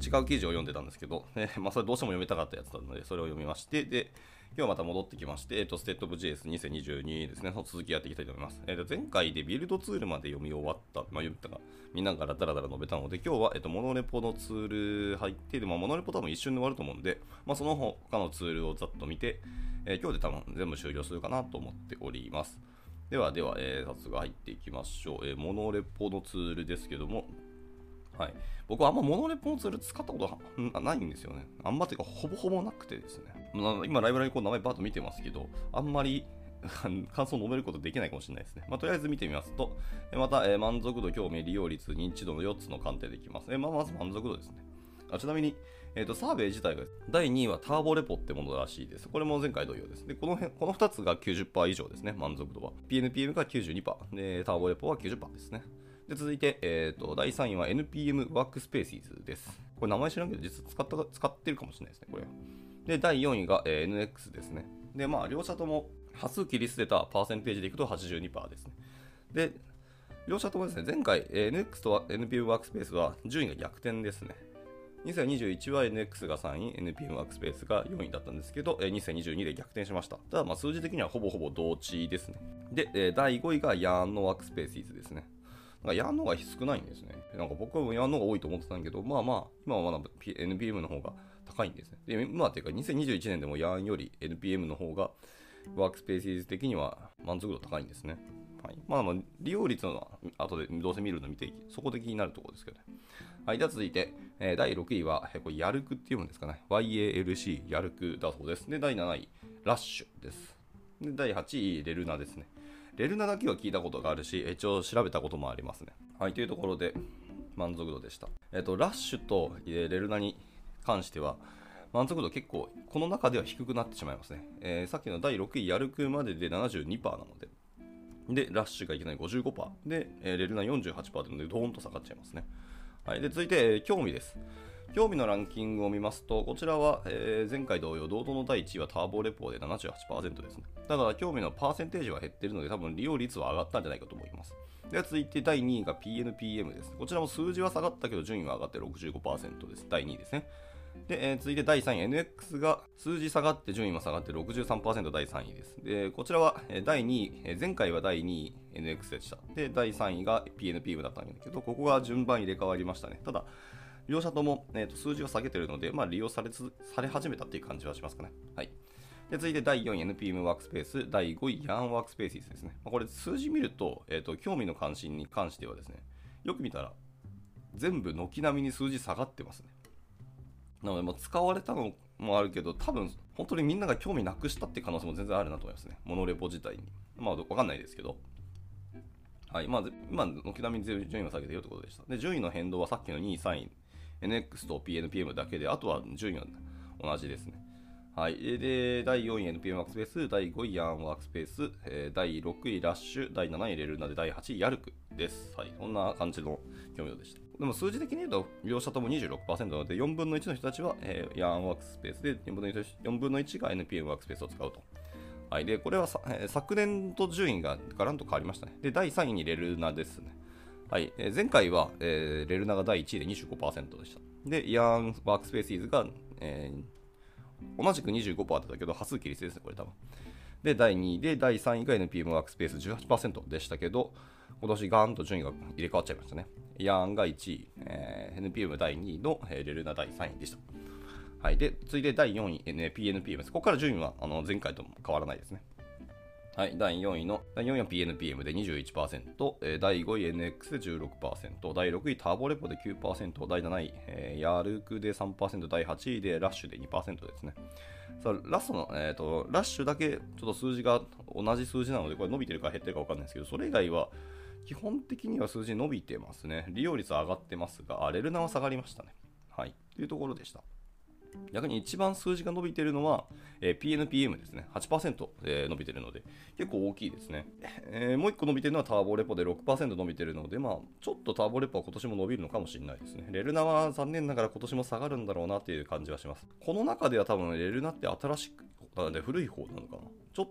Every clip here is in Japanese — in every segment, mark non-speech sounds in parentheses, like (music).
違う記事を読んでたんですけど、えー、まあ、それどうしても読みたかったやつなので、それを読みまして、で、今日また戻ってきまして、えっ、ー、と、ステッドオブ JS2022 ですね、その続きやっていきたいと思います。えっ、ー、と、前回でビルドツールまで読み終わった、まあ、言ったか、みんなからダラダラ述べたので、今日は、えっ、と、モノレポのツール入って、で、まあ、モノレポ多分一瞬で終わると思うんで、まあ、その他のツールをざっと見て、え今日で多分全部終了するかなと思っております。では、では、えー、早速入っていきましょう。えモノレポのツールですけども、はい、僕はあんまモノレポのツール使ったことないんですよね。あんまというか、ほぼほぼなくてですね。今、ライブラリこう名前バーッと見てますけど、あんまり感想を述べることできないかもしれないですね。まあ、とりあえず見てみますと、また、えー、満足度、興味、利用率、認知度の4つの鑑定できます。えー、まあ、まず満足度ですね。あちなみに、えーと、サーベイ自体が第2位はターボレポってものらしいです。これも前回同様です。で、この辺この2つが90%以上ですね、満足度は。PNPM が92%、でターボレポは90%ですね。で続いて、えーと、第3位は NPM ワークスペーシーズです。これ名前知らんけど、実は使った使ってるかもしれないですね、これ。で、第4位が、えー、NX ですね。で、まあ、両者とも端数切り捨てたパーセンテージでいくと82%ですね。で、両者ともですね、前回、NX と NPM ワークスペースは順位が逆転ですね。2021は NX が3位、NPM ワークスペースが4位だったんですけど、2022で逆転しました。ただ、まあ数字的にはほぼほぼ同値ですね。で、第5位が YARN のワークスペースイズですね。なんかやんのが少ないんですね。なんか僕はやんのが多いと思ってたんだけど、まあまあ、今はまだ NPM の方が高いんですね。で、まあ、っていうか2021年でもヤンより NPM の方がワークスペース的には満足度高いんですね。はい、まあまあ、利用率の後でどうせ見るの見ていき、そこで気になるところですけどね。はい、では続いて、えー、第6位は、これ、ヤルクって読むんですかね。YALC、ヤルクだそうです。で、第7位、ラッシュです。で、第8位、レルナですね。レルナだけは聞いたことがあるし、一応調べたこともありますね。はい、というところで満足度でした。えっ、と、ラッシュとレルナに関しては、満足度結構、この中では低くなってしまいますね。えー、さっきの第6位、やるくまでで72%なので、で、ラッシュがいきなり55%、で、レルナ48%で、ドーンと下がっちゃいますね。はい、で続いて、興味です。興味のランキングを見ますと、こちらは、えー、前回同様、堂々の第1位はターボレポで78%ですね。ただ、興味のパーセンテージは減っているので、多分利用率は上がったんじゃないかと思います。では続いて第2位が PNPM です。こちらも数字は下がったけど、順位は上がって65%です。第2位ですね。で、えー、続いて第3位、NX が数字下がって順位も下がって63%第3位です。で、こちらは第2位、前回は第2位 NX でした。で、第3位が PNPM だったんだけど、ここが順番入れ替わりましたね。ただ、両者とも、えーと、数字を下げてるので、まあ、利用されつされ始めたっていう感じはしますかね。はい。で続いて第4位 NPM ワークスペース、第5位 YAN ワークスペースですね。まあ、これ数字見ると,、えーと、興味の関心に関してはですね、よく見たら全部軒並みに数字下がってますね。なので、もう使われたのもあるけど、多分本当にみんなが興味なくしたって可能性も全然あるなと思いますね。モノレポ自体に。まあ、わかんないですけど。はい。まあ、今、軒並みに順位を下げてよってことでした。で、順位の変動はさっきの2位、3位 NX と PNPM だけで、あとは順位は同じですね。はい。で、第4位 NPM ワークスペース、第5位 YAN ワークスペース、えー、第6位ラッシュ、第7位レルナで、第8位ヤルクです。はい。こんな感じの興味度でした。でも数字的に言うと、両者とも26%なので、4分の1の人たちは、えー、YAN ワークスペースで4分の 1, 4分の1が NPM ワークスペースを使うと。はい。で、これはさ、えー、昨年と順位がガランと変わりましたね。で、第3位にレルナですね。はい、えー、前回は、えー、レルナが第1位で25%でした。で、ヤンワークスペースイズが、えー、同じく25%だったけど、端数切りですね、これ多分。で、第2位で、第3位が NPM ワークスペース18%でしたけど、今年ガーンと順位が入れ替わっちゃいましたね。ヤンが1位、えー、NPM 第2位の、えー、レルナ第3位でした。はい。で、続いて第4位、NPNPM です。ここから順位はあの前回とも変わらないですね。はい、第4位の、第4位は PNPM で21%、え、第5位 NX で16%、第6位ターボレポで9%、第7位、えー、ヤルクで3%、第8位でラッシュで2%ですね。さあラストの、えーと、ラッシュだけちょっと数字が同じ数字なので、これ伸びてるか減ってるか分かんないですけど、それ以外は基本的には数字伸びてますね。利用率上がってますが、あレルナは下がりましたね。はい。というところでした。逆に一番数字が伸びているのは、えー、PNPM ですね。8%、えー、伸びているので、結構大きいですね。えー、もう1個伸びているのはターボレポで6%伸びているので、まあ、ちょっとターボレポは今年も伸びるのかもしれないですね。レルナは残念ながら今年も下がるんだろうなっていう感じはします。この中では多分レルナって新しく、古い方なのかな。ちょっ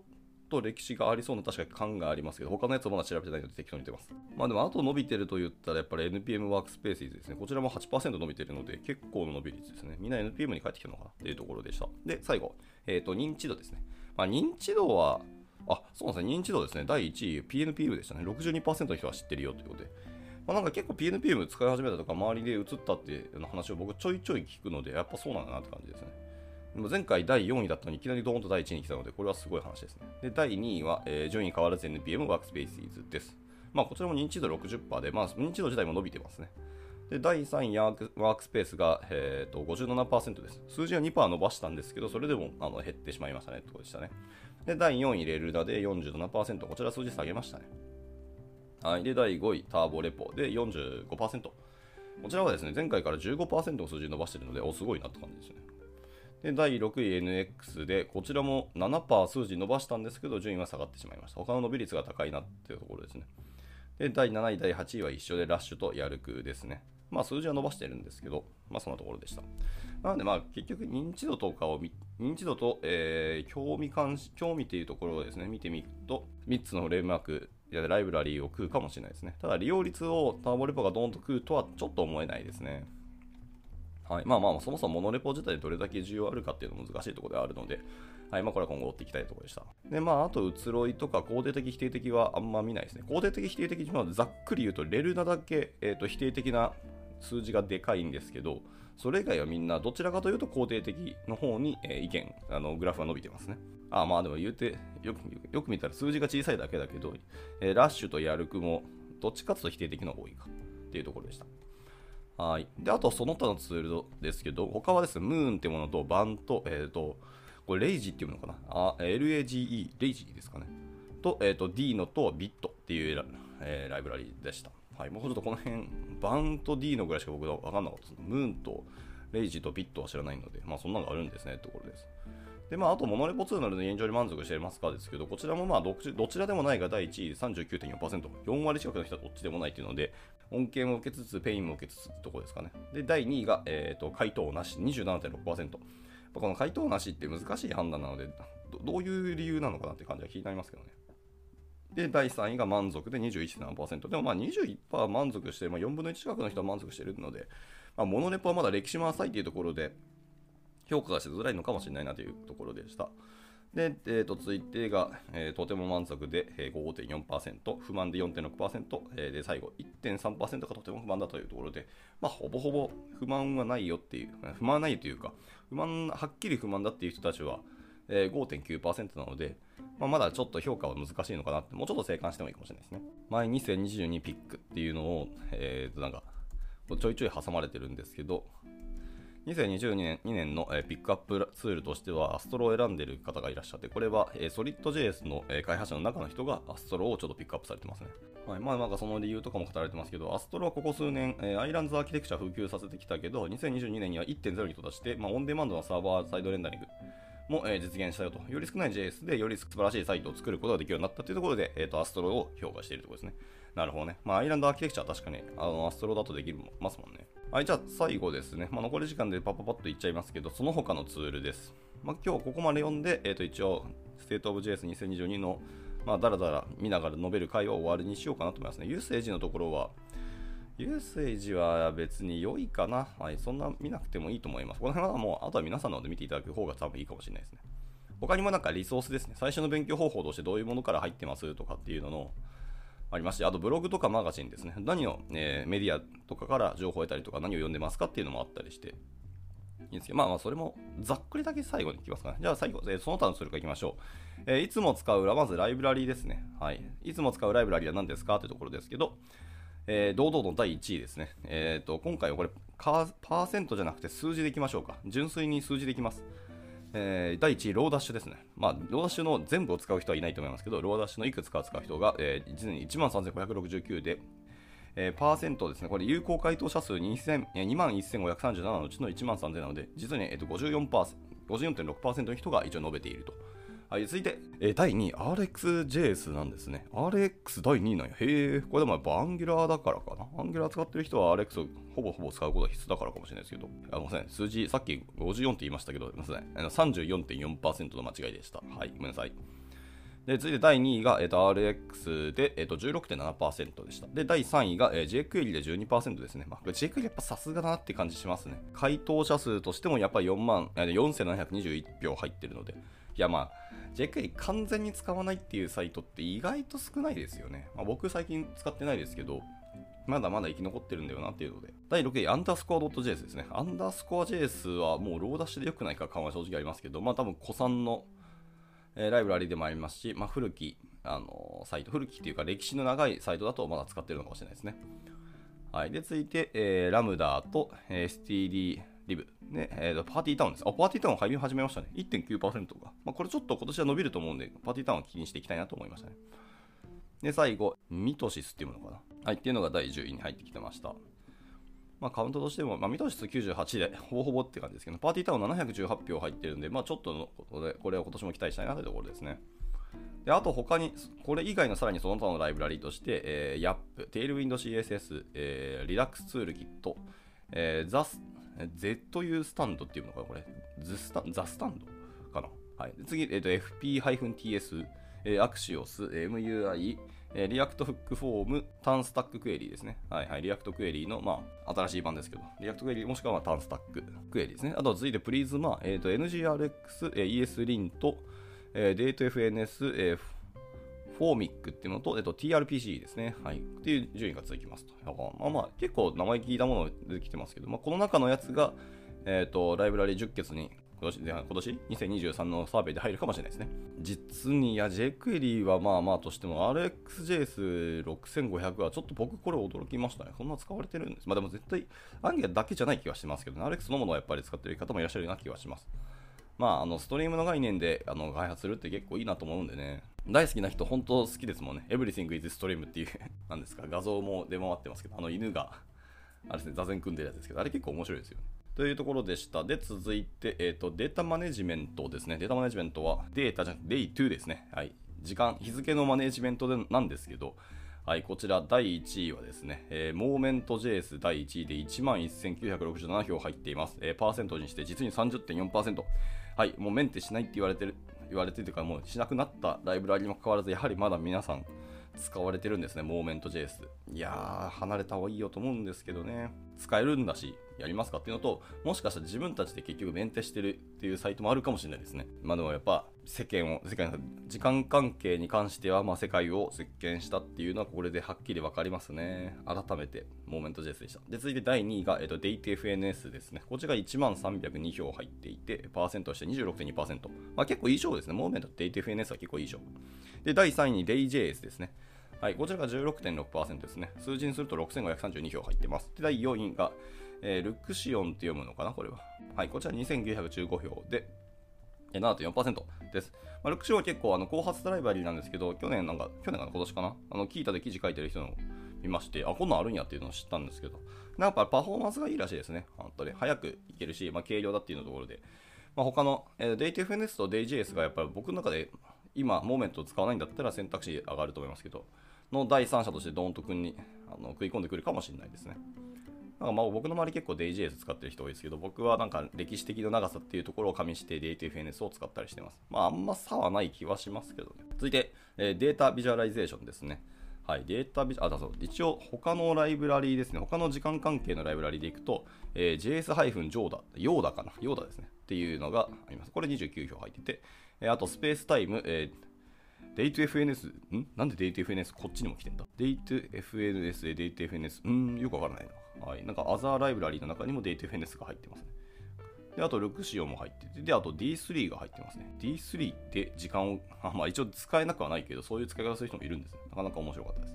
と歴史がありそうな確かに感がありますけど、他のやつをまだ調べてないので適当に言ってます。まあでも、あと伸びてると言ったら、やっぱり NPM ワークスペースですね。こちらも8%伸びてるので、結構の伸び率ですね。みんな NPM に帰ってきたのかなっていうところでした。で、最後、えっ、ー、と、認知度ですね。まあ、認知度は、あ、そうなんですね。認知度ですね。第1位、PNPM でしたね。62%の人は知ってるよということで。まあ、なんか結構 PNPM 使い始めたとか、周りで移ったっていう話を僕ちょいちょい聞くので、やっぱそうなんだなって感じですね。前回第4位だったのにいきなりドーンと第1位に来たので、これはすごい話ですね。で、第2位は、えー、順位変わらず NPM ワークスペースです。まあ、こちらも認知度60%で、まあ、認知度自体も伸びてますね。で、第3位ワークスペースが、えーと、57%です。数字は2%伸ばしたんですけど、それでもあの減ってしまいましたねってことでしたね。で、第4位レルダで47%、こちら数字下げましたね。はい。で、第5位、ターボレポで45%。こちらはですね、前回から15%の数字伸ばしてるので、お、すごいなって感じですね。で、第6位 NX で、こちらも7%数字伸ばしたんですけど、順位は下がってしまいました。他の伸び率が高いなっていうところですね。で、第7位、第8位は一緒で、ラッシュとヤルクですね。まあ、数字は伸ばしてるんですけど、まあ、そんなところでした。なので、まあ、結局、認知度とかを、認知度と、えー、興味関心興味っていうところをですね、見てみると、3つのフレームワークやライブラリーを食うかもしれないですね。ただ、利用率をターボレポがドーンと食うとはちょっと思えないですね。はい。まあまあ、そもそもモノレポ自体どれだけ需要あるかっていうのも難しいところではあるので、はい。まあ、これは今後追っていきたいところでした。で、まあ、あと、移ろいとか肯定的否定的はあんま見ないですね。肯定的否定的はざっくり言うと、レルナだけ、えーと、否定的な数字がでかいんですけど、それ以外はみんなどちらかというと肯定的の方に、え、意見、あのグラフが伸びてますね。あまあでも言うてよく、よく見たら数字が小さいだけだけど、えー、ラッシュとヤルクもどっちかというと否定的な方が多いかっていうところでした。はい。で、あとその他のツールですけど、他はですね、ムーンってものとバンと、えっ、ー、と、これレイジっていうのかなあ ?LAGE、レイジですかね。と、えっ、ー、と、D のとビットっていう、えー、ライブラリでした。はい、もうちょっとこの辺、バンと D のぐらいしか僕は分かんなかったです。 moon と Lage と Bit は知らないので、まあそんなのがあるんですねってところです。で、まあ、あと、 monorepo ツールなどで現状に満足していますかですけど、こちらもまあど、どちらでもないが第1位39.4%、4割近くの人はどっちでもないというので、恩恵も受けつつ、 pain も受けつつってとこですかね。で、第2位が、えーと、回答なし、27.6%。この回答なしって難しい判断なのでど、どういう理由なのかなって感じは気になりますけどね。で、第3位が満足で21.7%。でもまあ21%満足して、まあ、4分の1近くの人は満足しているので、まあ、モノレポはまだ歴史も浅いというところで、評価がしづらいのかもしれないなというところでした。で、えー、と続いてが、えー、とても満足で、えー、5.4%、不満で4.6%、えー、で最後1.3%がとても不満だというところで、まあ、ほぼほぼ不満はないよっていう、不満はないというか、不満、はっきり不満だっていう人たちは、えー、5.9%なので、まあ、まだちょっと評価は難しいのかなって、もうちょっと静観してもいいかもしれないですね。前2022ピックっていうのを、えー、となんか、ちょいちょい挟まれてるんですけど、2022年 ,2 年の、え、ピックアップツールとしては、アストロを選んでる方がいらっしゃって、これは、えー、SolidJS の、え、開発者の中の人がアストロをちょっとピックアップされてますね。はい、まあなんかその理由とかも語られてますけど、アストロはここ数年、え、アイランズアーキテクチャ普及させてきたけど、2022年には1.0に到達して、まあ、オンデマンドのサーバーサイドレンダリングも、え、実現したよと。より少ない JS でより素晴らしいサイトを作ることができるようになったというところで、えーと、アストロを評価しているところですね。なるほどね。まあ、アイランドアーキテクチャは確かにあのアストロだとできますもんね。はい、じゃあ最後ですね。まあ、残り時間でパパパッといっちゃいますけど、その他のツールです。まあ、今日ここまで読んで、えー、と一応、State of JS2022 の、まあ、だらだら見ながら述べる回は終わりにしようかなと思いますね。ユーセージのところは、ユーセージは別に良いかな。はい、そんな見なくてもいいと思います。この辺はもう、あとは皆さんので見ていただく方が多分いいかもしれないですね。他にもなんかリソースですね。最初の勉強方法としてどういうものから入ってますとかっていうのの、ありまし、あとブログとかマガジンですね。何を、えー、メディアとかから情報を得たりとか何を読んでますかっていうのもあったりして、いいんですけど、まあまあそれもざっくりだけ最後にいきますかね。じゃあ最後、えー、その他のそれからいきましょう。えー、いつも使う、まずライブラリーですね。はい。いつも使うライブラリーは何ですかというところですけど、えー、堂々の第1位ですね。えっ、と、今回はこれ、パーセントじゃなくて数字でいきましょうか。純粋に数字でいきます。えー、第1位、 Lodash ですね。まあ、 Lodash の全部を使う人はいないと思いますけど、 Lodash のいくつか使う人が、えー、実に13,569で、えー、パーセントですね、これ有効回答者数21,537のうちの1万3000なので、実に、えー、と54%、54.6%の人が一応述べていると。はい、続いて、えー、第2位、RxJS なんですね。RX 第2位なんや。へえ、これでもやっぱ Angular だからかな。 Angular 使ってる人は RX をほぼほぼ使うことが必須だからかもしれないですけど、あごめんなさい、数字、さっき54って言いましたけど、すみません、34.4%の間違いでした。はい、ごめんなさい。で続いて第2位が、えー、と RX で、えー、と16.7%でした。で、第3位が、えー、JQuery で12%ですね。まあ、JQuery やっぱさすがだなって感じしますね。回答者数としてもやっぱり4万、4721票入ってるので、いやまあ、JQuery 完全に使わないっていうサイトって意外と少ないですよね。まあ、僕最近使ってないですけど、まだまだ生き残ってるんだよなっていうので。第6位、アンダースコア .js ですね。アンダースコア JS はもうローダッシュで良くないか感は正直ありますけど、まあ多分古参のえライブラリでもありますし、まあ、古き、あのサイト、古きっていうか歴史の長いサイトだとまだ使ってるのかもしれないですね。はい。で、続いて、えー、ラムダと、えー、STD リブ。ね、えー、パーティータウンです。あ、パーティータウン配分始めましたね。1.9%が。まあ、これちょっと今年は伸びると思うんで、パーティータウンは気にしていきたいなと思いましたね。で、最後、ミトシスっていうものかな。はい、っていうのが第10位に入ってきてました。まあ、カウントとしても、まあ、ミトシス98でほぼほぼって感じですけど、パーティータウン718票入ってるんで、まあ、ちょっとのことで、これを今年も期待したいなというところですね。であと他に、これ以外のさらにその他のライブラリーとして、えー、YAP、Tailwind CSS、えー、Redux ツールキット、えー、ZU ス Z うスタンドっていうのかな、これ。ザスタザスタンドかな？はい、次、えーと、FP-TS、えー、Axios、MUI、えー、 React Hook Form、TanStack Query ですね。はいはい。 React Query の、まあ、新しい版ですけど、 React Query もしくは、まあ、 TanStack Query ですね。あと、続いて Prisma、えっ、ー、と、NGRX、えー、ESLint、えー、 date-fns、えー、フォーミックっていうのと、えっ、と、 tRPC ですね。はい。っていう順位が続きますと。まあまあ、結構名前聞いたもの出てきてますけど、まあ、この中のやつが、えっ、と、ライブラリ10決に今年今年？2023のサーベイで入るかもしれないですね。実に、いや、jQuery はまあまあとしても、RxJS6500 はちょっと僕これ驚きましたね。そんな使われてるんです。まあでも絶対、アンギアだけじゃない気がしますけど、ね、RX のものをやっぱり使ってる方もいらっしゃるような気がします。まあ、あの、ストリームの概念であの開発するって結構いいなと思うんでね。大好きな人、本当好きですもんね。Everything is Stream っていう (laughs) なんですか、画像も出回ってますけど、あの犬が、あれですね、座禅組んでるやつですけど、あれ結構面白いですよ。というところでした。で、続いて、え、ー、と、データマネジメントですね。データマネジメントは、データじゃなくて、デイ2ですね。はい。時間、日付のマネジメントでなんですけど、はい、こちら第1位はですね、えー、モーメント JS 第1位で11,967票入っています。えー、パーセントにして実に30.4%。はい、もうメンテしないって言われてる、言われてるというか、もうしなくなったライブラリにもかかわらず、やはりまだ皆さん使われてるんですね、モーメント JS。いやー、離れた方がいいよと思うんですけどね。使えるんだし、やりますかっていうのと、もしかしたら自分たちで結局メンテしてるっていうサイトもあるかもしれないですね。まあでもやっぱ世間を、世界の時間関係に関しては、まあ世界を席巻したっていうのはこれではっきりわかりますね。改めて、モーメント JS でした。で、続いて第2位が、えっと、DateFNS ですね。こちらが1万302票入っていて、パーセントとして26.2%。まあ結構いい勝負ですね。モーメントと DateFNS は結構いい勝負。で、第3位に DayJS ですね。はい、こちらが16.6%ですね。数字にすると6532票入ってます。で、第4位が、えー、ルクシオンって読むのかな、これは。はい、こちら2915票で、7.4%です。まあ、ルクシオンは結構あの後発ドライバリーなんですけど、去年なんか、去年かな、今年かな、あのキータで記事書いてる人の見まして、あ、こんなんあるんやっていうのを知ったんですけど、なんかパフォーマンスがいいらしいですね。本当に。早くいけるし、まあ、軽量だっていうのところで。まあ、他の、えー、DateFNS と DayJS がやっぱり僕の中で今、 Moment を使わないんだったら選択肢上がると思いますけど、の第三者としてドーンと君にあの食い込んでくるかもしれないですね。なんかまあ僕の周り結構 DayJS 使ってる人多いですけど、僕はなんか歴史的な長さっていうところを加味して DateFNS を使ったりしてます。まああんま差はない気はしますけどね。続いて、えー、 data visualization ですね。はい、データビジュア、あ、だそう、一応他のライブラリーですね。他の時間関係のライブラリーでいくと、えー、JS-JODA、ヨーダかな、ヨーダですね。っていうのがあります。これ29票入ってて、えー、あとスペースタイム、えー DateFNS、ん？なんで DateFNS こっちにも来てんだ ?DateFNS で DateFNS、うん、よくわからないな。はい。なんか、アザーライブラリーの中にも DateFNS が入ってますね。で、あと、ルクシオも入ってて、で、あと D3 が入ってますね。D3 って時間を、まあ一応使えなくはないけど、そういう使い方する人もいるんです。なかなか面白かったです。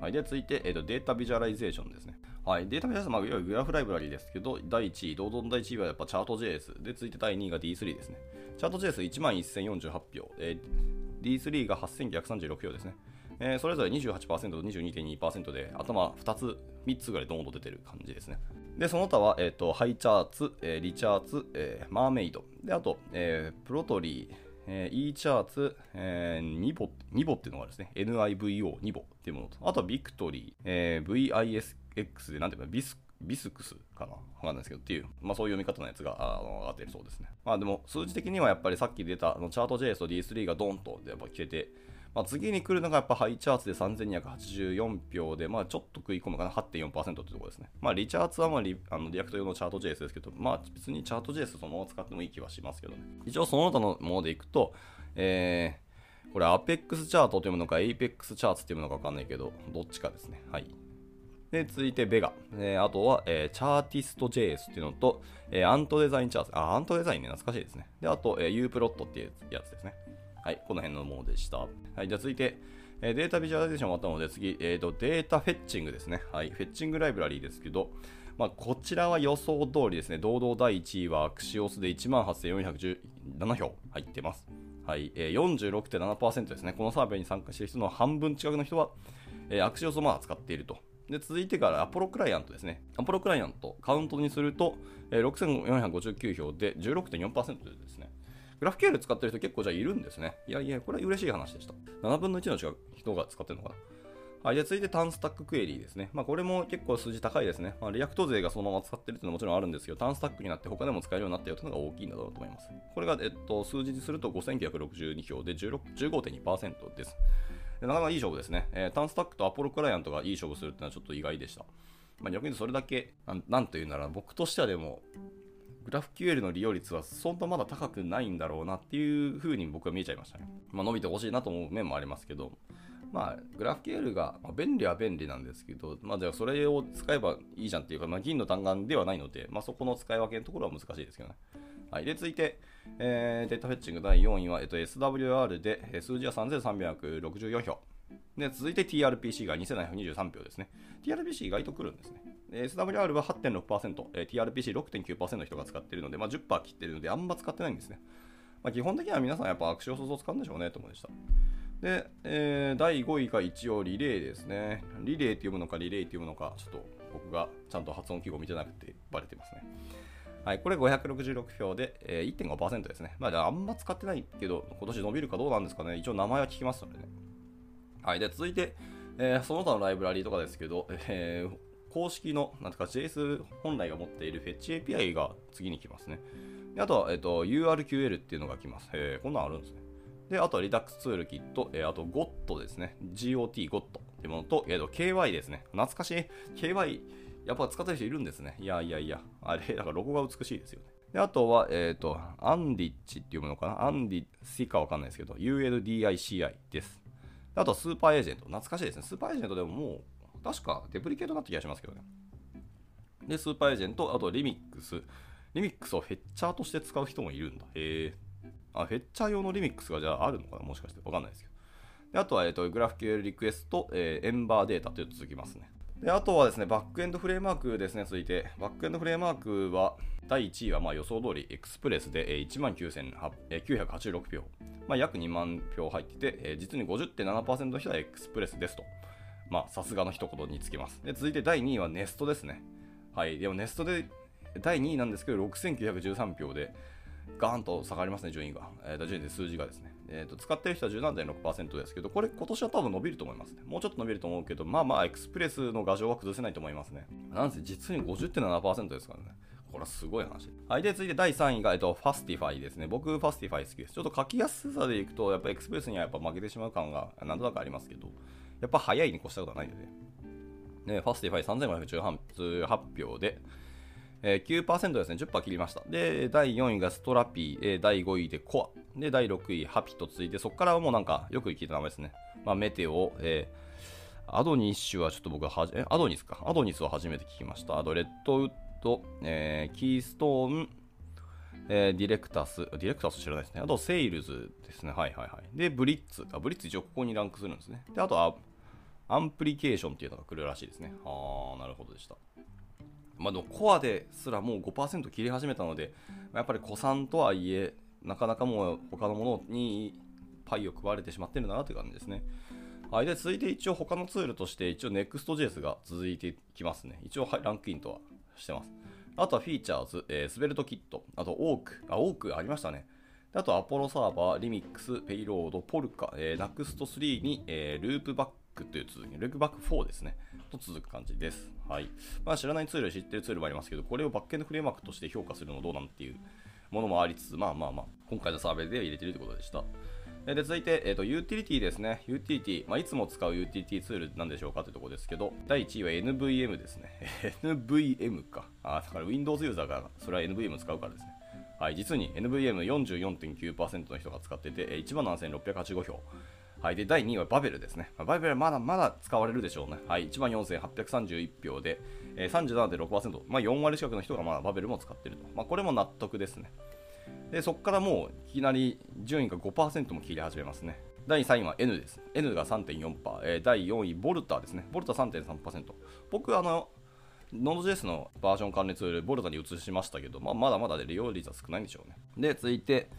はい。で、続いて、えーと、 data visualization ですね。はい。 data visualization、まあ、いわゆるグラフライブラリーですけど、第1位、堂々の第1位はやっぱチャート JS。で、続いて第2位が D3 ですね。 Chart JS 1万1048票。えー D3 が8136票ですね。えー、それぞれ28%と22.2%で頭2つ、3つぐらいドーンと出てる感じですね。で、その他は、えーと、 Highcharts、えー、 Recharts、えー、 Mermaid、であと、えー、プロトリー、えー、E チャーツ、えー、ニボ、ニボっていうのがですね、NIVO、 Nivo っていうものと、あとは Victory、えー、VISX で、なんていうか、ビスビスクスかなわかんないですけどっていう、まあそういう読み方のやつがあの上がってるそうですね。まあでも数字的にはやっぱりさっき出たあのチャート JS と D3 がドンとやっぱ来てて、まあ、次に来るのがやっぱ Highcharts で3284票で、まあちょっと食い込むかな、8.4%ってところですね。まあ Recharts はまあリあのリアクト用のチャート JS ですけど、まあ別にチャート JS そのまま使ってもいい気はしますけどね。一応その他のものでいくと、えー、これ APEX チャートというものか APEX チャーツっていうものかわかんないけど、どっちかですね。はい。で、続いて Vega。えー、あとは、えー、 Chartist JS っていうのと、えー、 Ant Design Chart。あ、 Ant Design ね、懐かしいですね。で、あと、えー、U プロットっていうやつですね。はい、この辺のものでした。はい、じゃあ続いて、え、 data visualization 終わったので、次、えーと、 data fetching ですね。はい、 fetching ライブラリーですけど、まあ、こちらは予想通りですね、堂々第1位は Axios で18,417票入ってます。はい、えー、46.7%ですね。このサーベイに参加している人の半分近くの人は、えー、 Axios をまあ使っていると。で、続いてから Apollo Client ですね。 Apollo Client、カウントにすると、えー、6459票で16.4%ですね。 GraphQL 使ってる人結構じゃあいるんですね。いやいや、これは嬉しい話でした。7分の1の人が使ってるのかな。はい、で続いて TanStack Query ですね。まあ、これも結構数字高いですね。まあ、 React 勢がそのまま使ってるっていうのはもちろんあるんですけど、 TanStack になって他でも使えるようになったよというのが大きいんだろうと思います。これが、えっと、数字にすると5962票で15.2%ですで。なかなかいい勝負ですね。えー、タンスタックとアポロクライアントがいい勝負するっていうのはちょっと意外でした。まあ、逆にそれだけ、なんなんというなら僕としてはでも、グラフ QL の利用率はそんなまだ高くないんだろうなっていう風に僕は見えちゃいましたね。まあ、伸びてほしいなと思う面もありますけど、まあ、グラフ QL が、ま、便利は便利なんですけど、まあ、じゃあそれを使えばいいじゃんっていうか、まあ、銀の単眼ではないので、まあ、そこの使い分けのところは難しいですけどね。はい、で続いて、えー、データフェッチング第4位は、えっと、SWR で数字は3364票。で続いて TRPC が2723票ですね。TRPC 意外と来るんですね。SWR は8.6%、え、TRPC6.9% の人が使っているので、まあ、10%切ってるので、あんま使ってないんですね。まあ、基本的には皆さんやっぱアクションソースを使うんでしょうねと思いました。で、えー、第5位が一応リレーですね。リレーっていうものかリレーっていうものか、ちょっと僕がちゃんと発音記号見てなくてバレてますね。はい、これ566票で、えー、1.5%ですね。まあ、あんま使ってないけど、今年伸びるかどうなんですかね。一応名前は聞きますのでね。はい、で続いて、えー、その他のライブラリーとかですけど、えー、公式の、なんとか JS 本来が持っているフェッチ API が次に来ますね。であとは、えっと、URQL っていうのが来ます。えー、こんなんあるんですね。で、あとは Redux ツールキット、えー、あと GOT ですね。GOT、GOT っていうものと、えー、と KY ですね。懐かしい。(laughs) KY、やっぱ使ってる人いるんですね。いやいやいや。あれ、だからロゴが美しいですよね。であとは、えっ、ー、と、 undici っていうものかな？ undici かわかんないですけど、 UNDICI です。あと、 SuperAgent。懐かしいですね。 SuperAgent でももう、確か deprecate なった気がしますけどね。で、スーパーエージェント、あとリミックス。リミックスをフェッチャーとして使う人もいるんだ。へえ。あ、 fetcher 用のリミックスがじゃああるのかな？もしかして。わかんないですけど。であとは、えっ、ー、と、 GraphQL Request、えー、 Ember Data という続きますね。であとはですね、バックエンドフレームワークですね、続いて。バックエンドフレームワークは、第1位はま予想通り、 Express で1986票。まあ、約2万票入ってて、実に50.7%の人は Express ですと。まあ、さすがの一言につきます。で、続いて第2位は Nest ですね。はい。でも Nest で第2位なんですけど、6913票で、ガーンと下がりますね、順位が。えー、順位で数字がですね。えーと、使ってる人は17.6%ですけど、これ今年は多分伸びると思いますね。もうちょっと伸びると思うけど、まあまあ、 Express の牙城は崩せないと思いますね。なんせ実に50.7%ですからね。これはすごい話。はい。で、続いて第3位が、えっと、 Fastify ですね。僕、 Fastify 好きです。ちょっと書きやすさでいくと、やっぱ Express にはやっぱ負けてしまう感がなんとなくありますけど、やっぱ早いに越したことはないので。ね、 Fastify 3518票で、えー、9%ですね、10%切りました。で、第4位がストラピー、えー、第5位で Koa、で、第6位 hapi と続いて、そこからはもうなんかよく聞いた名前ですね。まあ、 Meteor、えー、アドニッシュはちょっと僕ははじ、え、 Adonis か。 Adonis は初めて聞きました。あと、レッドウッド、えー、 Keystone、えー、 Directus、Directus 知らないですね。あと、 Sails ですね。はいはいはい。で、 Blitz。あ、 Blitz 一応ここにランクするんですね。で、あとは、 Amplication っていうのが来るらしいですね。あー、なるほどでした。まあ、でも Koa ですらもう5%切り始めたので、やっぱり古参とはいえ、なかなかもう他のものにパイを食われてしまってるなという感じですね。はい、で続いて一応他のツールとして一応 Next.js が続いてきますね。一応ランクインとはしてます。あとはフィーチャーズ、えー、 SvelteKit、あと Oak、あ、 Oak ありましたね。あと Apollo Server、Remix、Payload、Polka、えー、 Nuxt3 に、えー、 LoopBack という続き、ルックバック4ですね、と続く感じです。はい。まあ、知らないツール、知ってるツールもありますけど、これをバックエンドフレームワークとして評価するのどうなんていうものもありつつ、まあまあまあ、今回のサーベイで入れてるということでした。で続いて、えーと、ユーティリティですね。ユーティリティ、まあ、いつも使うユーティリティツールなんでしょうかというところですけど、第1位は NVM ですね。(laughs) NVM か。あ、だから Windows ユーザーがそれは NVM 使うからですね。はい、実に NVM44.9% の人が使ってて、17,685票。はい、で第2位はバベルですね。バベルはまだまだ使われるでしょうね。はい、14,831票で、えー、37.6%、まあ、4割近くの人がまだバベルも使っていると。まあ、これも納得ですね。でそこからもういきなり順位が5%も切り始めますね。第3位は N です。N が3.4%、えー、第4位、ボルターですね。ボルター3.3%。僕、あの、Node.js のバージョン関連ツール、ボルタに移しましたけど、まあ、まだまだで利用率は少ないんでしょうね。で、続いて、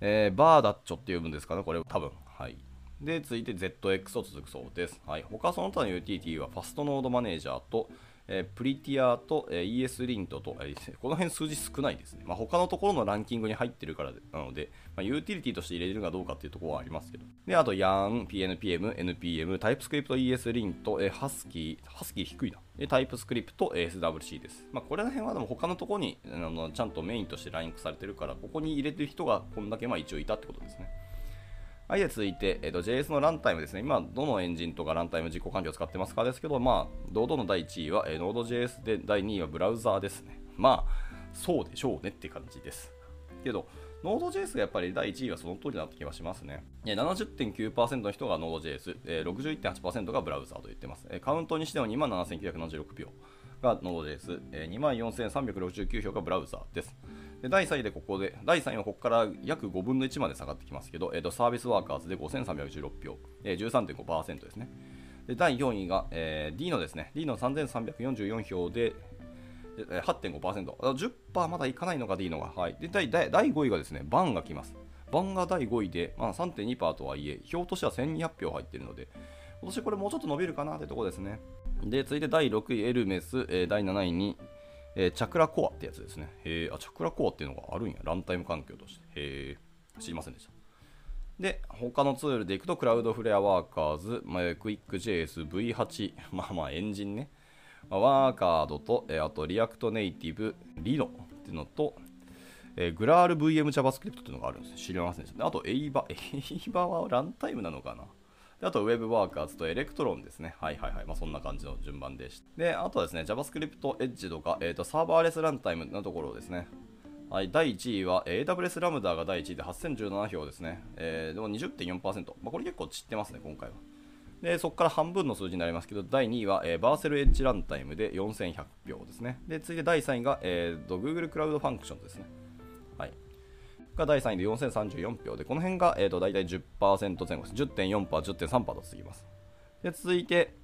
えー、バーダッチョって呼ぶんですかね、これ多分。はい。で、続いて ZX を続くそうです。はい。他その他の UTT はファストノードマネージャーと、えー、プリティアと、えー、ES リントと、えー、この辺数字少ないですね。まあ、他のところのランキングに入ってるからなので、まあ、ユーティリティとして入れるかどうかっていうところはありますけど。で、あと YARN、PNPM、NPM、TypeScript、ES リント、えー、Husky、Husky 低いな。で、TypeScript、SWC です。まあ、これら辺はでも他のところにあのちゃんとメインとしてランクされてるから、ここに入れてる人がこんだけまあ一応いたってことですね。はい、で続いて、えーと、JS のランタイムですね。今、どのエンジンとかランタイム実行環境を使ってますか？ですけど、まあ、堂々の第1位は、えー、Node.js で、第2位はブラウザーですね。まあ、そうでしょうねって感じです。けど、Node.js がやっぱり第1位はその通りだった気がしますね。70.9%の人が Node.js、えー、61.8%がブラウザーと言ってます。カウントにしては27,976票が Node.js、えー、24,369票がブラウザーです。で第3位でここで、第3位はここから約5分の1まで下がってきますけど、えーと、サービスワーカーズで5316票、えー、13.5%ですね。で第4位が、えー、D のですね、D の3344票で、8.5%。10%まだいかないのが D のが。はい。で、第第第5位がですね、バンが来ます。バンが第5位で、まあ、3.2%とはいえ、票としては1200票入っているので、今年これもうちょっと伸びるかなってとこですね。で、続いて第6位、エルメス、えー、第7位に、えー、チャクラコアってやつですね。へあ、チャクラコアっていうのがあるんや。ランタイム環境として。へ知りませんでした。で、他のツールでいくと、クラウドフレアワーカーズ、まあ、クイック JS、V8、(laughs) まあまあエンジンね。まあ、 workerd と、えー、あと React Native、Rhino っていうのと、えー、 GraalVM JavaScript っていうのがあるんです知りませんでした、ね。あと、 AVA、AVA (laughs) はランタイムなのかな？であと Web ワーカーズとエレクトロンですね。はいはいはい。まあ、そんな感じの順番でした。で、あとはですね、JavaScript Edge とか、えーと、サーバーレスランタイムのところですね。はい、第1位は AWS ラムダが第1位で8017票ですね。えー、でも20.4%。まあ、これ結構散ってますね、今回は。で、そこから半分の数字になりますけど、第2位は、えー、 Vercel Edge Runtime で4100票ですね。で、次いで第3位が、えー、Google クラウドファンクションですね。が第3位で4034票で、この辺が、えーと、大体10%前後です。10.4%、10.3%と続きます。で続いて、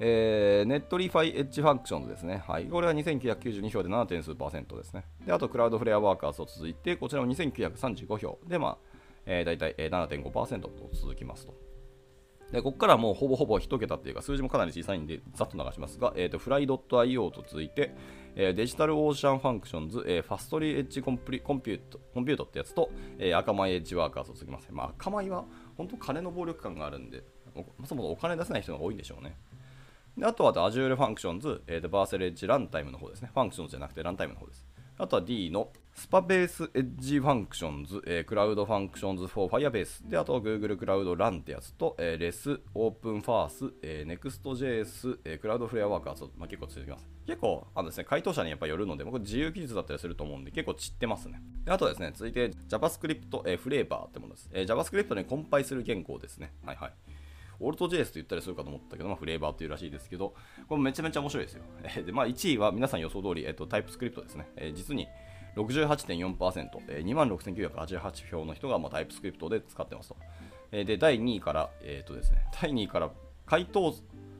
えー、 Netlify Edge Functions ですね。はい。これは2992票で 7. 数パーセントですね。で、あと、 Cloudflare Workers と続いて、こちらも2935票で、まあ、えー、大体7.5%と続きますと。で、ここからもうほぼほぼ1桁っていうか、数字もかなり小さいんで、ざっと流しますが、えっ、ー、と、fly.io と続いて、えー、 DigitalOcean Functions、えー、 Fastly Edge コンプリ Compute Compute ってやつと、えー、 Akamai Edge Workers と続きます。まあ、 Akamai は本当金の暴力感があるんで、そもそもお金出せない人が多いんでしょうね。であとは Azure Functions、えー、 Vercel Edge Runtime の方ですね。 Functions じゃなくてランタイムの方です。あとは Deno Supabase Edge Functions、えー、 Cloud Functions for Firebase で、あと Google クラウドランってやつと、えー、レス、 OpenFaaS、えー、Next.js、えー、 Cloudflare Workers、まあ、結構続きます。結構、あのですね、回答者にやっぱよるので、僕自由記述だったりすると思うんで、結構散ってますね。であとですね、続いて JavaScript、えー、フレーバーってものです。えー、JavaScript にコンパイする言語ですね。はいはい。 AltJS と言ったりするかと思ったけど、まあ、フレーバーというらしいですけど、これめちゃめちゃ面白いですよ。(laughs) えでまあ、1位は皆さん予想通り、えっと、タイプスクリプトですね。えー、実に68.4%、えー、26,988票の人が、まあ、タイプスクリプトで使ってますと。えー、で、第2位から、えっ、ー、とですね、第2位から回答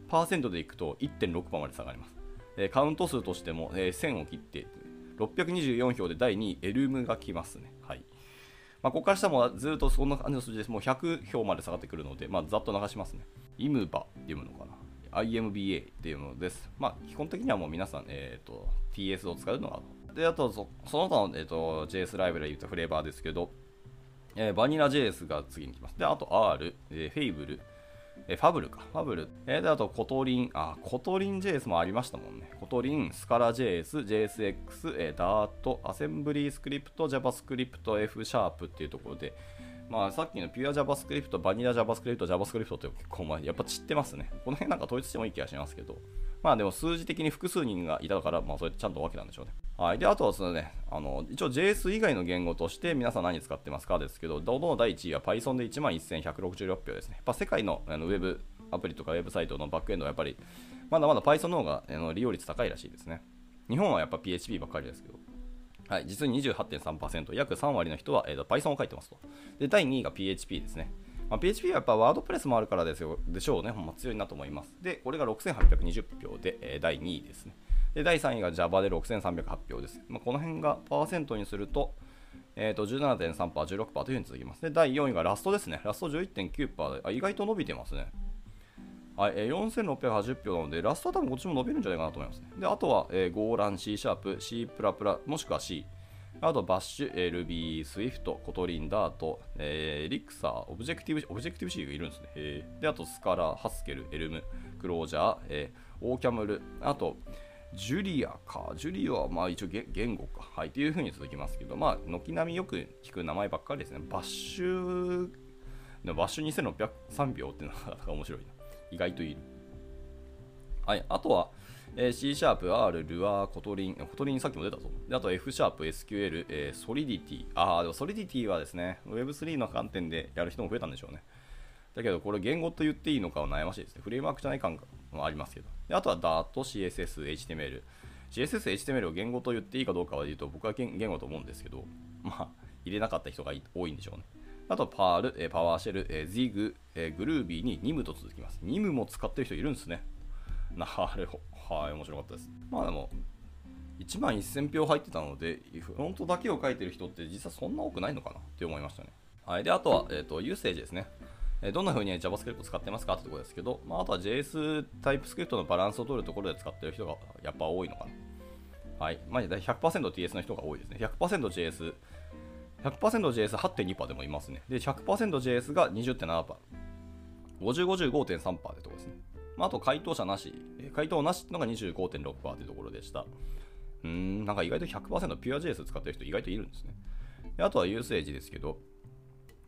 パーセントでいくと1.6%まで下がります。えー、カウント数としても、えー、1000を切って、624票で第2位、エルムが来ますね。まあ、ここから下もずっとそんな感じの数字です。もう100票まで下がってくるので、まあ、ざっと流しますね。Imba っていうのかな。IMBA っていうものです。まあ、基本的にはもう皆さん、えーと、TS を使うのがで、あとそ、その他の、えーと、JS ライブラリ言ったフレーバーですけど、えー、 Vanilla JS が次に来ます。で、あと R、えー、Fable、え Fable か。 Fable。えー、で、あと、 Kotlin、あ、 Kotlin JS もありましたもんね。 Kotlin、Scala JS、JSX、えー、 Dart、AssemblyScript、JavaScript、F シャープっていうところで、まあ、さっきのピュア JavaScript、バニラ JavaScript、JavaScript って結構、まあ、やっぱ散ってますね。この辺なんか統一してもいい気がしますけど。まあでも数字的に複数人がいたから、まあそれちゃんと分けたんでしょうね。はい。で、あとはそのね、あの、一応 JS 以外の言語として皆さん何使ってますかですけど、堂々の第1位は Python で11,166票ですね。やっぱ世界のあのウェブアプリとかウェブサイトのバックエンドはやっぱり、まだまだ Python の方があの利用率高いらしいですね。日本はやっぱ PHP ばっかりですけど。はい、実に28.3%、約3割の人は、えー、Python を書いてますと。で、第2位が PHP ですね。まあ、PHP はやっぱワードプレスもあるからですよでしょうね、ほんま強いなと思います。で、これが6820票で、えー、第2位ですね。で、第3位が Java で6308票です。まあ、この辺がパーセントにすると、えーと、17.3%、16%というふうに続きます。で、第4位がラストですね。ラスト11.9%で、あ意外と伸びてますね。はい、えー、4680票なので、ラストは多分こっちも伸びるんじゃないかなと思いますね。で、あとは、えー、ゴーラン、C シャープ、C++ プラプラ、もしくは C。あと、 Bash、Ruby、Swift、Kotlin、Dart、えー、 Elixir、Objective、Objective C がいるんですね。で、あと、 Scala、Haskell、Elm、Clojure、えー、 OCaml、あと、 Julia か。 Julia はまあ一応言語か。はい。というふうに続きますけど、まあ、軒並みよく聞く名前ばっかりですね。 Bash、Bash 2603票っていうのが面白いな。意外といる。はい。あとは、えー、C シャープ、R、ルアー、コトリン、コトリンさっきも出たぞ。であと F Sharp、SQL、えー、 Solidity。ああ、でも Solidity はですね、Web3 の観点でやる人も増えたんでしょうね。だけど、これ言語と言っていいのかは悩ましいですね。フレームワークじゃない感もありますけど。であとは Dart、CSS、HTML。CSS、HTML を言語と言っていいかどうかは言うと、僕は言語と思うんですけど、まあ、入れなかった人が多いんでしょうね。あと、 Perl、え PowerShell、え Zig、えグルービーに NIM と続きます。NIM も使ってる人いるんですね。(laughs) なるほど。はい、面白かったです。まあでも、1万1000票入ってたので、フロントだけを書いてる人って実はそんな多くないのかなって思いましたね。はい、で、あとは、えっ、ー、と、ユーセージですね。えどんな風に JavaScript を使ってますか？ってところですけど、まあ、あとは JS タイプスクリプトのバランスを取るところで使ってる人がやっぱ多いのかな。はい。まあ、100% TS の人が多いですね。100%JS、100%JS8.2% でもいますね。で、100%JS が20.7%。50、55.3%ってとこですね。まあ、あと回答者なし、回答なしっていうのが25.6%というところでした。うん、なんか意外と100%ピュア JS 使ってる人意外といるんですね。であとはユーセージですけど、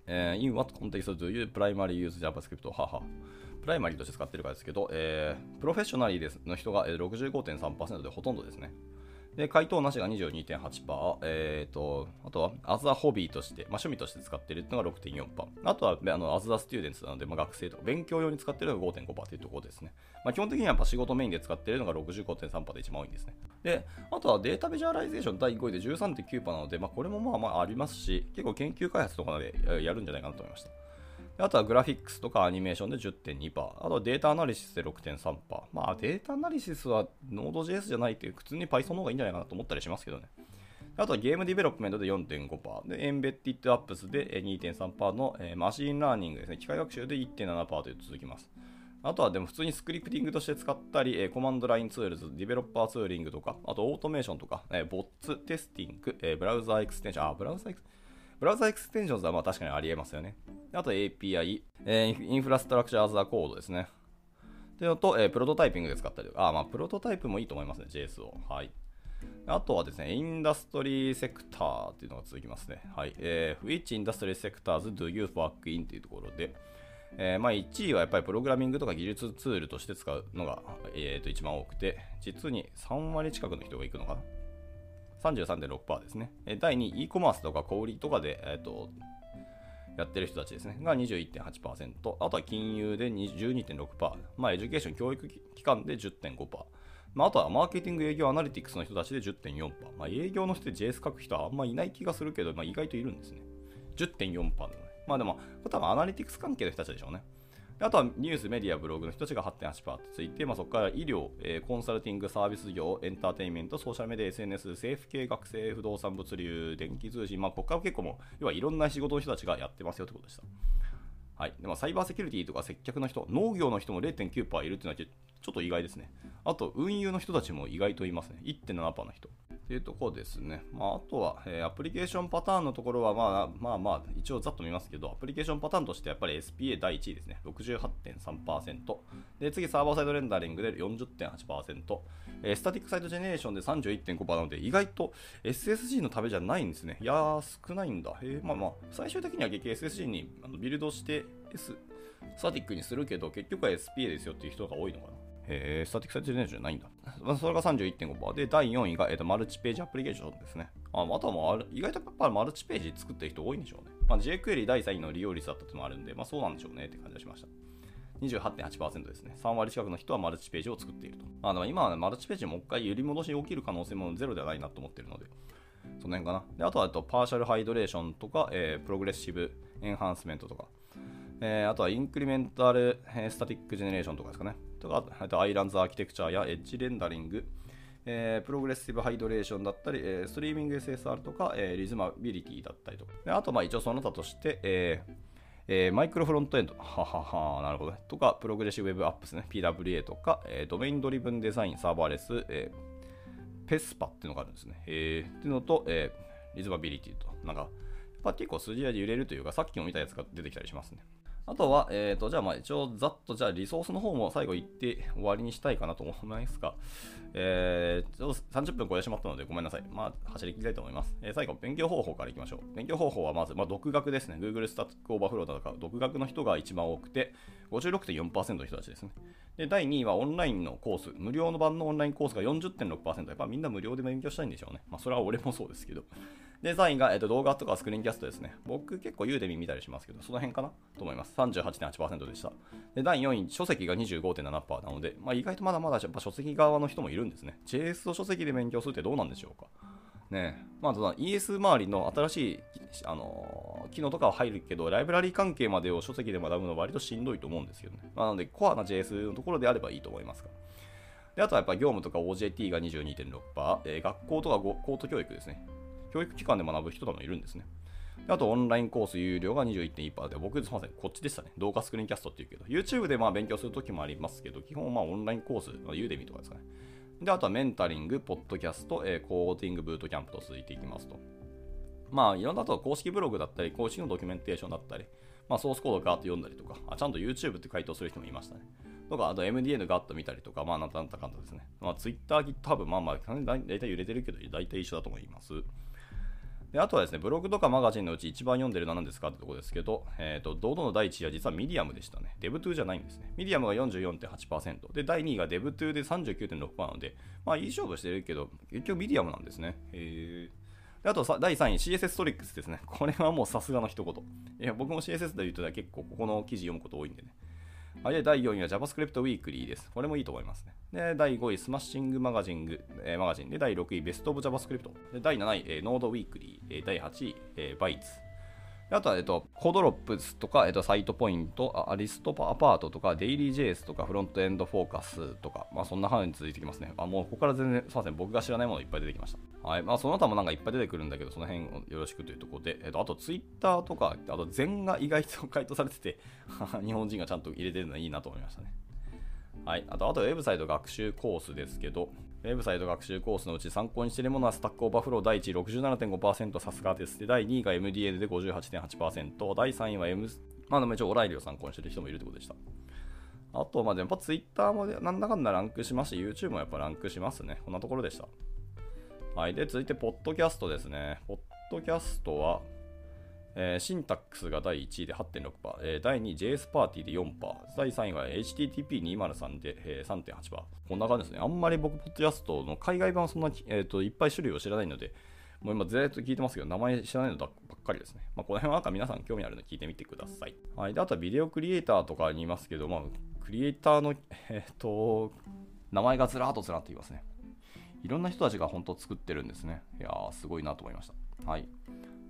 えー、in what context do you primary use JavaScript? はは。プライマリーとして使ってるかですけど、えー、プロフェッショナリーですの人が65.3%でほとんどですね。で、回答なしが22.8%、えーと、あとは、アザホビーとして、まあ、趣味として使っているのが6.4%、あとは、あの as the students なので、まあ、学生とか勉強用に使っているのが5.5%というところですね。まあ、基本的にはやっぱ仕事メインで使っているのが65.3%で一番多いんですね。で、あとは data visualization 第5位で13.9%なので、まあ、これもまあまあありますし、結構研究開発とかでやるんじゃないかなと思いました。あとはグラフィックスとかアニメーションで10.2%。あとは data analysis で6.3%。まあ data analysis は Node.js じゃないって普通に Python の方がいいんじゃないかなと思ったりしますけどね。あとは game development で4.5%。で、 embedded apps で2.3%の、え machine learning ですね。機械学習で1.7%と続きます。あとはでも普通に scripting として使ったり、え command line tools、developer tooling とか、あとオートメーションとか、え bots testing、え browser extension、あ、 browser extension。browser extensions はまあ確かにありえますよね。あと API、えー、 infrastructure as a code ですね。っていうのと、えー、 prototyping で使ったりあ、まあ、プロトタイプもいいと思いますね、JS を。はい。あとはですね、 industry sector っていうのが続きますね。はい。えー、Which industry sectors do you work in? っていうところで、えー、まあ1位はやっぱりプログラミングとか技術ツールとして使うのが、えー、と一番多くて、実に3割近くの人が行くのかな。33.6%ですね。第2位、e コマースとか小売りとかで、えーと、やってる人たちですね。が21.8%。あとは金融で12.6%。まあ、 education、教育機関で10.5%。まあ、あとはマーケティング営業アナリティクスの人たちで10.4%。まあ、営業の人で JS 書く人はあんまいない気がするけど、まあ、意外といるんですね。10.4%ね。まあでも、多分アナリティクス関係の人たちでしょうね。あとはニュース、メディア、ブログの人たちが8.8%ついて、まあ、そこから医療、えー、コンサルティング、サービス業、エンターテインメント、ソーシャルメディア、SNS、政府系、学生、不動産、物流、電気通信、まあ、ここから結構も、要はいろんな仕事の人たちがやってますよってことでした。はい。でも、サイバーセキュリティとか接客の人、農業の人も0.9%いるっていうのはちょっと意外ですね。あと、運輸の人たちも意外といますね。1.7%の人。っていうところですね。まあ、あとは、えー、アプリケーションパターンのところは、まあまあまあ、一応ざっと見ますけど、アプリケーションパターンとしてやっぱり SPA 第1位ですね。68.3%。で、次サーバーサイドレンダリングで40.8%。えー、スタティックサイドジェネレーションで31.5%なので、意外と SSG の壁じゃないんですね。いやー、少ないんだ。えー、まあまあ、最終的には激 SSG にビルドして S、スタティックにするけど、結局は SPA ですよっていう人が多いのかな。えー、 static site generation じゃないんだ。まあ、それが31.5%で、第4位が、えーと、 multi-page application ですね。ああとはもう意外とやっぱ multi-page 作ってる人多いんでしょうね。まあ、 jQuery 第3位の利用率だったっていうのもあるんで、まあそうなんでしょうねって感じがしました。28.8%ですね。3割近くの人は multi-page を作っていると。あの今は、ね、 multi-page もう一回揺り戻し起きる可能性もゼロではないなと思ってるので、その辺かな。であとはと partial hydration とか、えー、 progressive enhancement とか、えー、あとは incremental、えー、 static generation とかですかね。とか、あと islands architecture や edge rendering、えー、 progressive hydration だったり、えー、 streaming SSR とか、えー、 resumability だったりとか。であと、まあ一応その他として、えーえー、 micro frontend、ははは、なるほどね。とか、 progressive web app ですね。PWA とか、えー、 domain driven design、serverless、えー、 PESPA っていうのがあるんですね。えー、っていうのと、えー、 resumability と。なんか、やっぱ結構筋合いで揺れるというか、さっきも見たやつが出てきたりしますね。あとは、えっ、ー、と、じゃあまあ一応ざっとじゃあリソースの方も最後言って終わりにしたいかなと思いますが、えー、ちょっと30分超えてしまったのでごめんなさい。まあ走り切りたいと思います。えー、最後、勉強方法からいきましょう。勉強方法はまず、まあ、独学ですね。Google Stack Overflow だとか、独学の人が一番多くて、56.4%の人たちですね。で、第2位はオンラインのコース。無料の版のオンラインコースが40.6%。やっぱみんな無料で勉強したいんでしょうね。まあそれは俺もそうですけど。で、3位が、えっと、動画とかスクリーンキャストですね。僕結構ユーデミ見たりしますけど、その辺かな？と思います。38.8%でした。で、第4位、書籍が25.7%なので、まあ、意外とまだまだやっぱ書籍側の人もいるんですね。JS を書籍で勉強するってどうなんでしょうか？ねまあ、ES 周りの新しい、あのー、機能とかは入るけど、ライブラリー関係までを書籍で学ぶのは割としんどいと思うんですけどね。まあ、なので、コアな JS のところであればいいと思いますが。であとはやっぱ業務とか OJT が22.6%、えー、学校とか高等教育ですね。教育機関で学ぶ人ともいるんですね。あと、オンラインコース有料が21.1%で、僕、すみません、こっちでしたね。動画スクリーンキャストっていうけど、YouTube でまあ勉強するときもありますけど、基本まあオンラインコース、ユーデミとかですかね。で、あとはメンタリング、ポッドキャスト、え、コーディングブートキャンプと続いていきますと。まあ、いろんなと公式ブログだったり、公式のドキュメンテーションだったり、まあ、ソースコードガーッと読んだりとか、あちゃんと YouTube って回答する人もいましたね。とか、あと MDN ガッと見たりとか、まあ、なんだかんだですね。まあ、Twitter、GitHub、まあまあ、大体揺れてるけど、大体一緒だと思います。であとはですね、ブログとかマガジンのうち一番読んでるのは何ですかってとこですけど、えっ、ー、と、堂々の第1位は実はミディアムでしたね。デブトゥーじゃないんですね。ミディアムが44.8%。で、第2位が dev.to で39.6%なので、まあいい勝負してるけど、結局ミディアムなんですね。へであと第3位、CSS トリックスですね。これはもうさすがの一言。いや、僕も CSS で言うと結構ここの記事読むこと多いんでね。はい、で、第4位は JavaScript Weekly です。これもいいと思いますね。で、第5位、 Smashing Magazing、えー、 Magazine で、第6位、 Best of JavaScript。で、第7位、えー、Node Weekly。えー、第8位、えー、 Bytes。あとは、えっと、 Codrops とか、えっと、サイトポイント、アリストアパートとか、デイリー JS とか、フロントエンドフォーカスとか、まあそんな範囲に続いてきますね。あ、もうここから全然、すいません、僕が知らないものいっぱい出てきました。はい。まあその他もなんかいっぱい出てくるんだけど、その辺をよろしくというところで、えっと、あとツイッターとか、あと Zenn が意外と回答されてて (laughs) 日本人がちゃんと入れてるのはいいなと思いましたね。はい。あと、あとウェブサイト学習コースですけど、ウェブサイト学習コースのうち参考にしているものは Stack Overflow 第1位67.5%さすがです。で、第2位が MDN で58.8%、第3位は M、まあでも一応 O'Reilly を参考にしてる人もいるということでした。あと、まあ、やっぱ Twitter もなんだかんだランクしますし、YouTube もやっぱランクしますね。こんなところでした。はい。で、続いて、ポッドキャストですね。ポッドキャストは、えー、シンタックスが第1位で8.6%、えー、第2位 JS パーティーで4%、第3位は HTTP203 で、えー、3.8%。こんな感じですね。あんまり僕、ポッドキャストの海外版はそんな、えーと、いっぱい種類を知らないので、もう今ずっと聞いてますけど、名前知らないのばっかりですね。まあ、この辺はなんか皆さん興味あるので聞いてみてください。はい。で、あとはビデオクリエイターとかにいますけど、まあ、クリエイターの、えっ、と、名前がずらっとずらっと言いますね。いろんな人たちが本当作ってるんですね。いやー、すごいなと思いました。はい。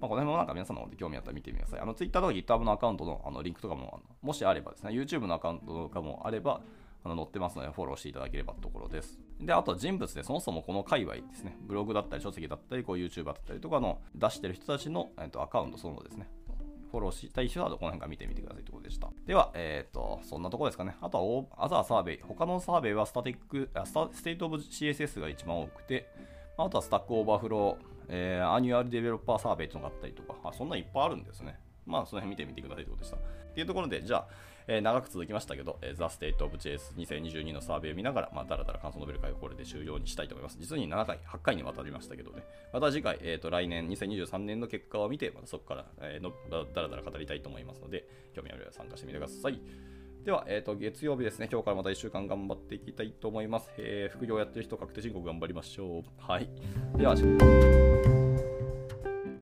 まあ、この辺もなんか皆さんの方で興味あったら見てみてください。あの Twitter とか GitHub のアカウントのあのリンクとかも、もしあればですね、YouTube のアカウントとかもあれば、あの載ってますので、フォローしていただければところです。で、あとは人物で、そもそもこの界隈ですね、ブログだったり書籍だったり、こう YouTuber だったりとかの出してる人たちの、えっと、アカウントそのですね、フォローしたい人はこの辺から見てみてくださいということでした。では、えっ、ー、と、そんなところですかね。あとは、アザーサーベイ。他のサーベイはスタティック、スタステートオブ CSS が一番多くて、あとは Stack Overflow、えー、 annual developer survey というのがあったりとか、あそんないっぱいあるんですね。まあ、その辺見てみてくださいということでした。っていうところで、じゃあ、えー、長く続きましたけど、えー、The State of JS2022 のサーベイを見ながら、まあ、だらだら感想述べる会をこれで終了にしたいと思います。実に7回、8回にわたりましたけどね。また次回、えー、と来年2023年の結果を見て、またそこから、えー、のだらだら語りたいと思いますので、興味ある方は参加してみてください。では、えーと、月曜日ですね、今日からまた1週間頑張っていきたいと思います。えー、副業やってる人、確定申告頑張りましょう。はい。では、